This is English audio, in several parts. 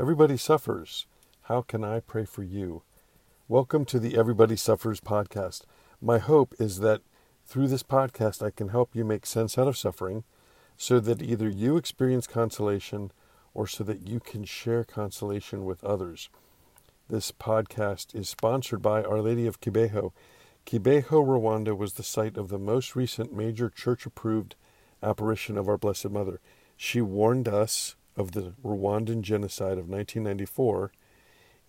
Everybody suffers. How can I pray for you? Welcome to the Everybody Suffers podcast. My hope is that through this podcast, I can help you make sense out of suffering so that either you experience consolation or so that you can share consolation with others. This podcast is sponsored by Our Lady of Kibeho. Kibeho, Rwanda was the site of the most recent major church approved apparition of our Blessed Mother. She warned us of the Rwandan genocide of 1994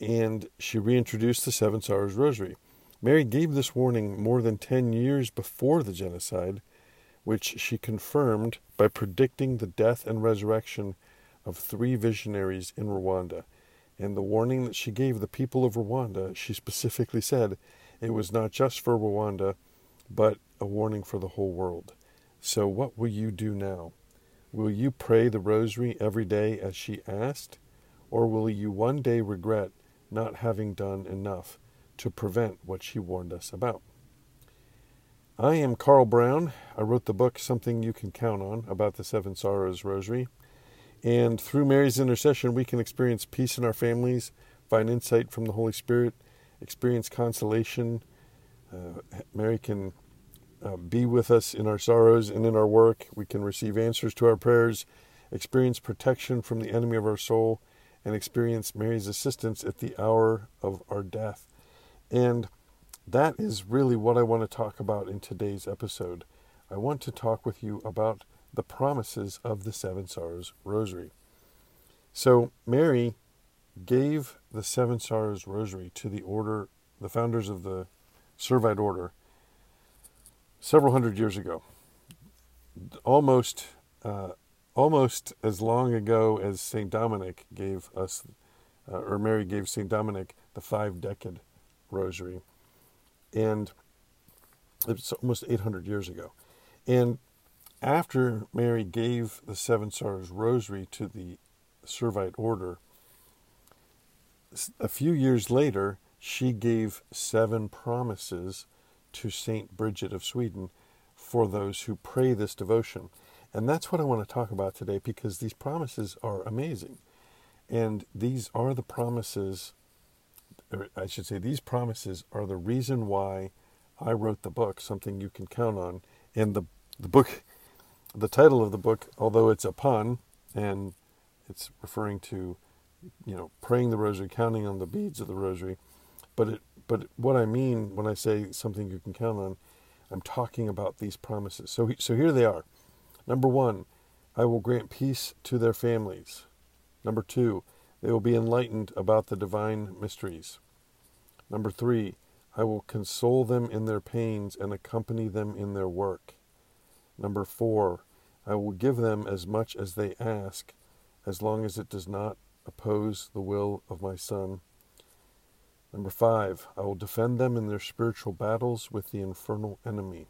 and she reintroduced the Seven Sorrows Rosary. Mary gave this warning more than 10 years before the genocide, which she confirmed by predicting the death and resurrection of three visionaries in Rwanda. And the warning that she gave the people of Rwanda, she specifically said it was not just for Rwanda, but a warning for the whole world. So, what will you do now? Will you pray the rosary every day as she asked? Or will you one day regret not having done enough to prevent what she warned us about? I am Carl Brown. I wrote the book Something You Can Count On about the Seven Sorrows Rosary. And through Mary's intercession, we can experience peace in our families, find insight from the Holy Spirit, experience consolation. Uh, Mary can uh, be with us in our sorrows and in our work. We can receive answers to our prayers, experience protection from the enemy of our soul, and experience Mary's assistance at the hour of our death. And that is really what I want to talk about in today's episode. I want to talk with you about the promises of the Seven Sorrows Rosary. So, Mary gave the Seven Sorrows Rosary to the order, the founders of the Servite Order, several hundred years ago. Almost, uh, almost as long ago as Saint Dominic gave us, uh, or Mary gave Saint Dominic the five decade Rosary, and it's almost 800 years ago. And after Mary gave the Seven Sorrows Rosary to the Servite Order, a few years later, she gave seven promises to Saint Bridget of Sweden for those who pray this devotion. And that's what I want to talk about today because these promises are amazing. And these are the promises, I should say, these promises are the reason why I wrote the book, Something You Can Count On. And the, the book the title of the book, although it's a pun and it's referring to, you know, praying the rosary, counting on the beads of the rosary, but it, but what I mean when I say something you can count on, I'm talking about these promises. So, so here they are. Number one, I will grant peace to their families. Number two, they will be enlightened about the divine mysteries. Number three, I will console them in their pains and accompany them in their work. Number four, I will give them as much as they ask, as long as it does not oppose the will of my Son. Number five, I will defend them in their spiritual battles with the infernal enemy,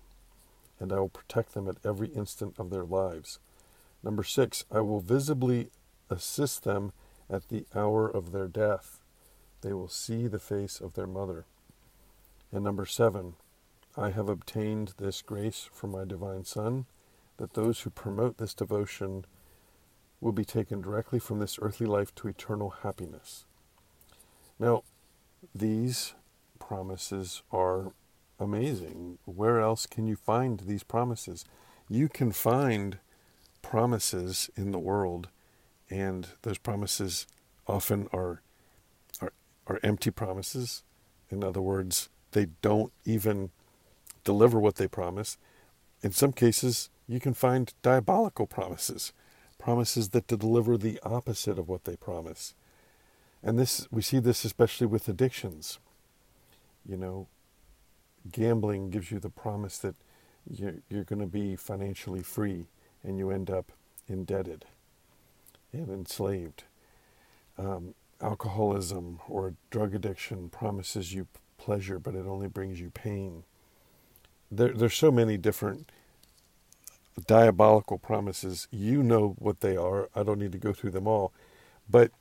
and I will protect them at every instant of their lives. Number six, I will visibly assist them at the hour of their death. They will see the face of their mother. And number seven, I have obtained this grace from my divine Son, that those who promote this devotion will be taken directly from this earthly life to eternal happiness. Now, these promises are amazing. Where else can you find these promises? You can find promises in the world, and those promises often are, are, are empty promises. In other words, they don't even deliver what they promise. In some cases, you can find diabolical promises, promises that deliver the opposite of what they promise. And this we see this especially with addictions. You know, gambling gives you the promise that you're, you're going to be financially free, and you end up indebted and enslaved. Um, alcoholism or drug addiction promises you pleasure, but it only brings you pain there, there's so many different diabolical promises. You know what they are. I don't need to go through them all. But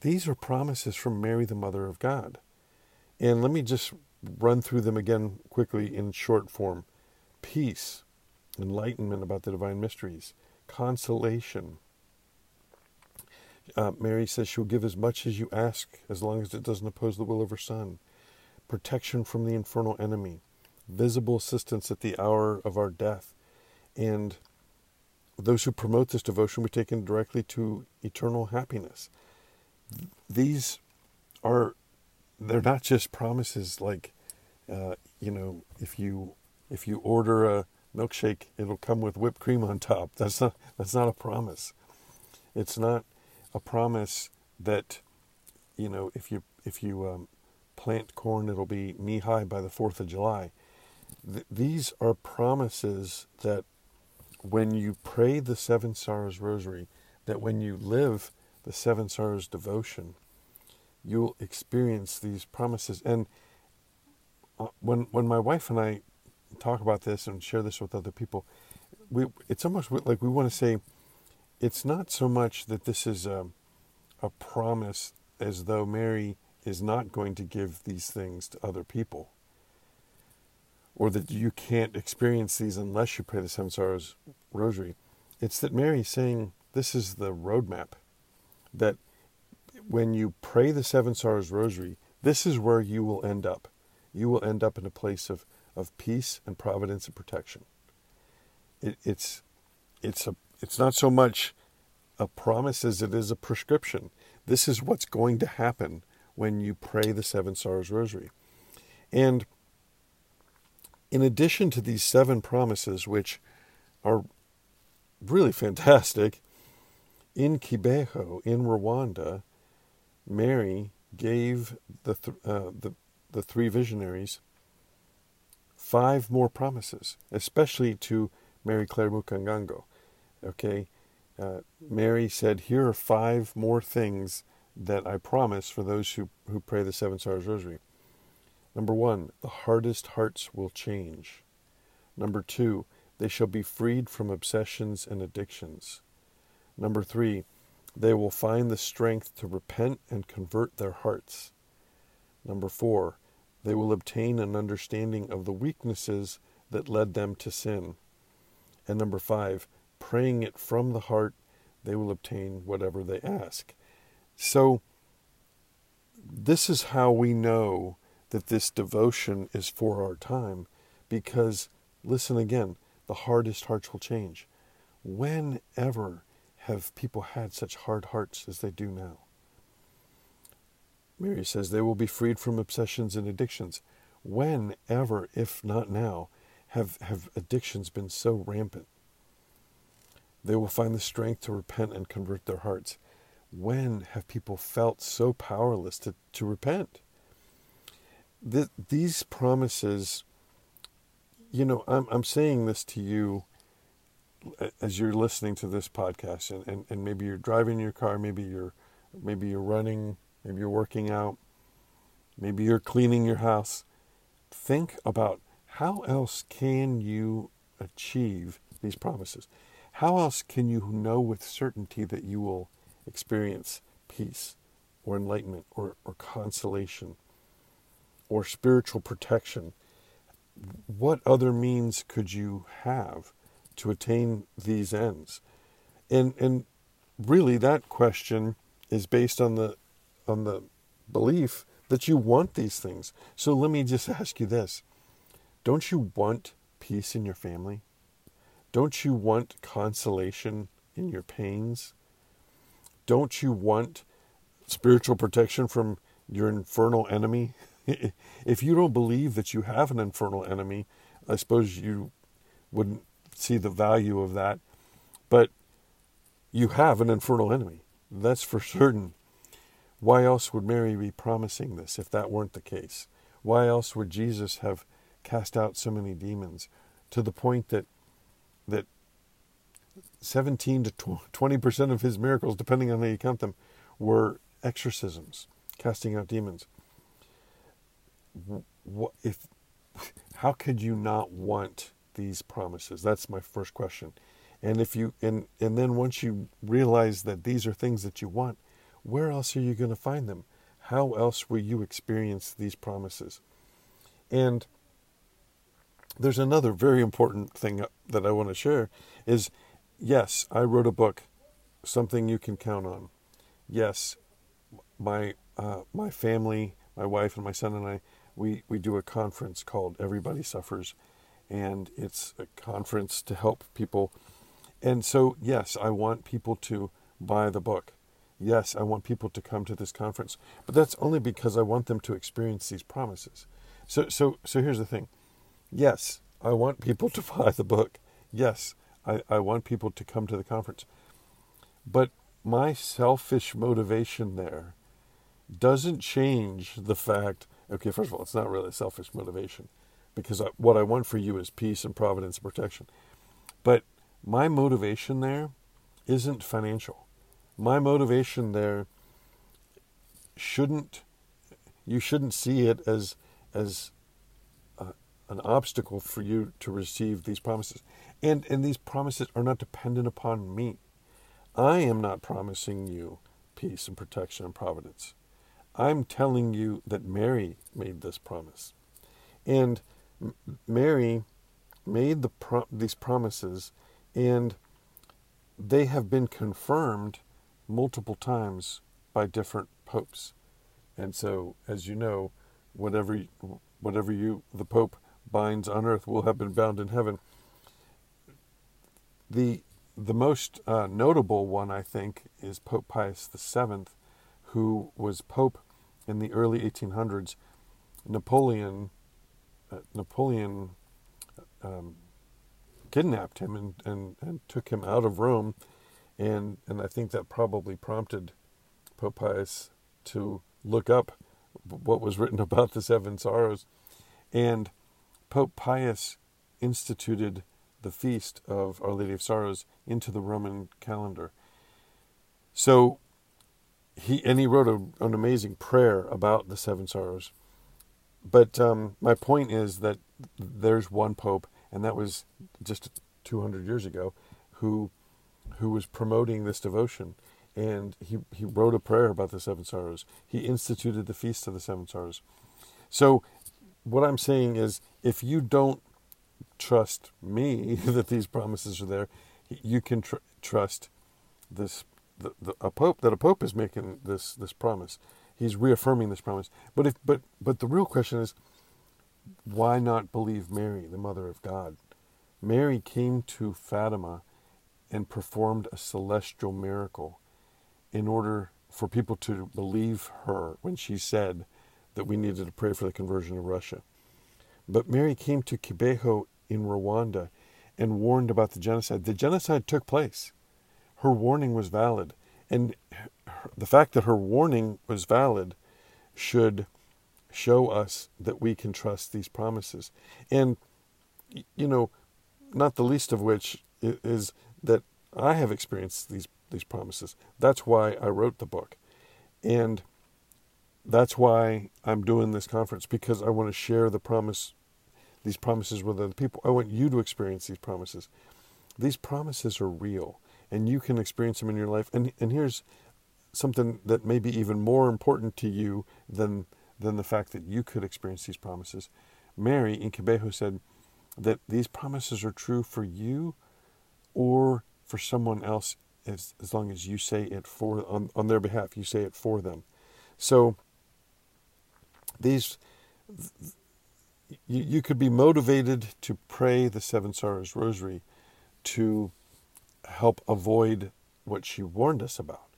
these are promises from Mary, the Mother of God. And let me just run through them again quickly in short form peace, enlightenment about the divine mysteries, consolation. Uh, Mary says she'll give as much as you ask, as long as it doesn't oppose the will of her Son. Protection from the infernal enemy, visible assistance at the hour of our death, and those who promote this devotion will be taken directly to eternal happiness. These are, they're not just promises like, uh, you know, if you if you order a milkshake, it'll come with whipped cream on top. That's not that's not a promise. It's not a promise that, you know, if you if you um, plant corn, it'll be knee high by the Fourth of July. Th- these are promises that when you pray the Seven Sorrows Rosary, that when you live the Seven Sorrows devotion, you'll experience these promises. And uh, when when my wife and I talk about this and share this with other people, we it's almost like we want to say it's not so much that this is a, a promise as though Mary is not going to give these things to other people, or that you can't experience these unless you pray the Seven Sorrows Rosary. It's that Mary's saying this is the roadmap. That when you pray the Seven Sorrows Rosary, this is where you will end up. You will end up in a place of, of peace and providence and protection. It, it's it's a it's not so much a promise as it is a prescription. This is what's going to happen when you pray the Seven Sorrows Rosary. And in addition to these seven promises, which are really fantastic, in Kibeho, in Rwanda, Mary gave the, th- uh, the, the three visionaries five more promises, especially to Mary Claire Mukangango. Okay, uh, Mary said, Here are five more things that I promise for those who, who pray the Seven Sorrows Rosary. Number one, the hardest hearts will change. Number two, they shall be freed from obsessions and addictions. Number three, they will find the strength to repent and convert their hearts. Number four, they will obtain an understanding of the weaknesses that led them to sin. And number five, praying it from the heart, they will obtain whatever they ask. So, this is how we know that this devotion is for our time because, listen again, the hardest hearts will change. Whenever have people had such hard hearts as they do now? Mary says they will be freed from obsessions and addictions. Whenever, if not now, have, have addictions been so rampant? They will find the strength to repent and convert their hearts. When have people felt so powerless to, to repent? The, these promises, you know, I'm, I'm saying this to you as you're listening to this podcast, and, and, and maybe you're driving your car, maybe you're, maybe you're running, maybe you're working out, maybe you're cleaning your house. Think about how else can you achieve these promises? How else can you know with certainty that you will experience peace or enlightenment or, or consolation or spiritual protection? What other means could you have to attain these ends? And and really that question is based on the on the belief that you want these things. So let me just ask you this. Don't you want peace in your family? Don't you want consolation in your pains? Don't you want spiritual protection from your infernal enemy? if you don't believe that you have an infernal enemy, I suppose you wouldn't see the value of that. But you have an infernal enemy. That's for certain. Why else would Mary be promising this if that weren't the case? Why else would Jesus have cast out so many demons to the point that that 17 to 20% of his miracles, depending on how you count them, were exorcisms, casting out demons. What if how could you not want these promises? That's my first question. And if you and and then once you realize that these are things that you want, where else are you going to find them? How else will you experience these promises? And there's another very important thing that I want to share is yes, I wrote a book, something you can count on. yes, my uh, my family, my wife and my son and I, we, we do a conference called Everybody Suffers, and it's a conference to help people. And so, yes, I want people to buy the book. Yes, I want people to come to this conference, but that's only because I want them to experience these promises. So, so, so here's the thing. Yes, I want people to buy the book. Yes, I, I want people to come to the conference. But my selfish motivation there doesn't change the fact okay, first of all, it's not really a selfish motivation because I, what I want for you is peace and providence and protection. But my motivation there isn't financial. My motivation there shouldn't you shouldn't see it as as uh, an obstacle for you to receive these promises. And and these promises are not dependent upon me. I am not promising you peace and protection and providence. I'm telling you that Mary made this promise. And Mary made the pro- these promises, and they have been confirmed multiple times by different popes. And so, as you know, whatever whatever you the Pope binds on earth will have been bound in heaven. The the most uh, notable one, I think, is Pope Pius VII, who was Pope in the early 1800s. Napoleon Napoleon um, kidnapped him and, and, and took him out of Rome, and and I think that probably prompted Pope Pius to look up what was written about the seven sorrows, and Pope Pius instituted the feast of Our Lady of Sorrows into the Roman calendar. So he and he wrote a, an amazing prayer about the seven sorrows. But um, my point is that there's one pope, and that was just 200 years ago, who who was promoting this devotion, and he he wrote a prayer about the seven sorrows. He instituted the feast of the seven sorrows. So, what I'm saying is, if you don't trust me that these promises are there, you can tr- trust this the, the, a pope that a pope is making this this promise. He's reaffirming this promise. But if but but the real question is, why not believe Mary, the mother of God? Mary came to Fatima and performed a celestial miracle in order for people to believe her when she said that we needed to pray for the conversion of Russia. But Mary came to Kibeho in Rwanda and warned about the genocide. The genocide took place. Her warning was valid. And the fact that her warning was valid should show us that we can trust these promises. And, you know, not the least of which is that I have experienced these, these promises. That's why I wrote the book. And that's why I'm doing this conference because I want to share the promise these promises with other people. I want you to experience these promises. These promises are real, and you can experience them in your life. And and here's something that may be even more important to you than than the fact that you could experience these promises. Mary in Kibeho said that these promises are true for you or for someone else as, as long as you say it for on, on their behalf you say it for them so these you, you could be motivated to pray the Seven Sorrows Rosary to help avoid what she warned us about.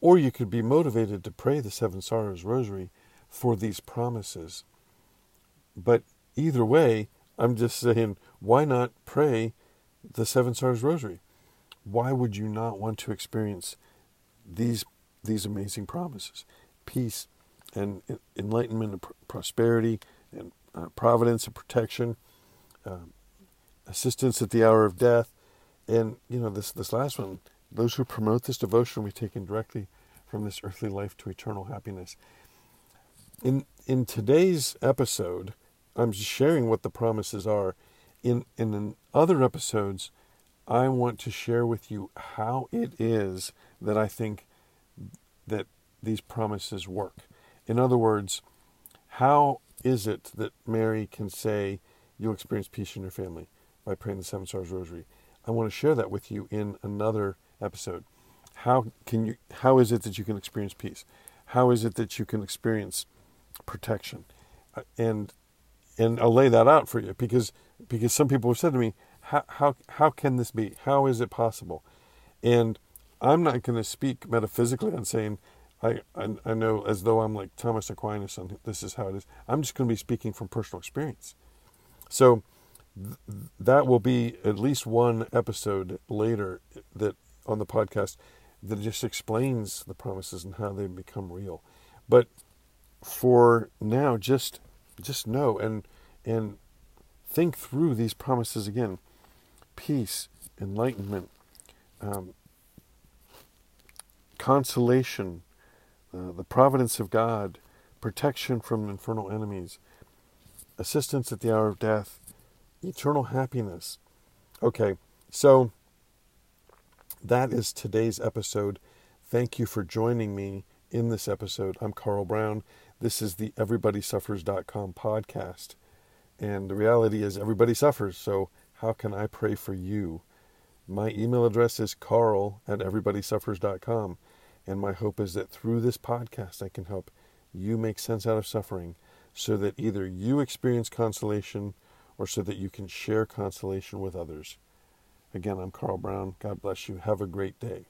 Or you could be motivated to pray the Seven Sorrows Rosary for these promises. But either way, I'm just saying, why not pray the Seven Sorrows Rosary? Why would you not want to experience these these amazing promises, peace, and enlightenment, and prosperity, and uh, providence and protection, uh, assistance at the hour of death, and you know this this last one. Those who promote this devotion will be taken directly from this earthly life to eternal happiness. In in today's episode, I'm sharing what the promises are. In in other episodes, I want to share with you how it is that I think that these promises work. In other words, how is it that Mary can say you'll experience peace in your family by praying the Seven Sorrows Rosary? I want to share that with you in another episode. how can you how is it that you can experience peace? How is it that you can experience protection? Uh, and and I'll lay that out for you because because some people have said to me, how how how can this be? How is it possible? And I'm not going to speak metaphysically on saying I, I, I know as though I'm like Thomas Aquinas and this is how it is. I'm just going to be speaking from personal experience. So th- that will be at least one episode later that on the podcast that just explains the promises and how they become real. But for now, just just know and and think through these promises again: peace, enlightenment, um, consolation, uh, the providence of God, protection from infernal enemies, assistance at the hour of death, eternal happiness. Okay, so that is today's episode. Thank you for joining me in this episode. I'm Carl Brown. This is the EverybodySuffers.com podcast. And the reality is, everybody suffers. So, how can I pray for you? My email address is carl at everybodysuffers.com. And my hope is that through this podcast, I can help you make sense out of suffering so that either you experience consolation or so that you can share consolation with others. Again, I'm Carl Brown. God bless you. Have a great day.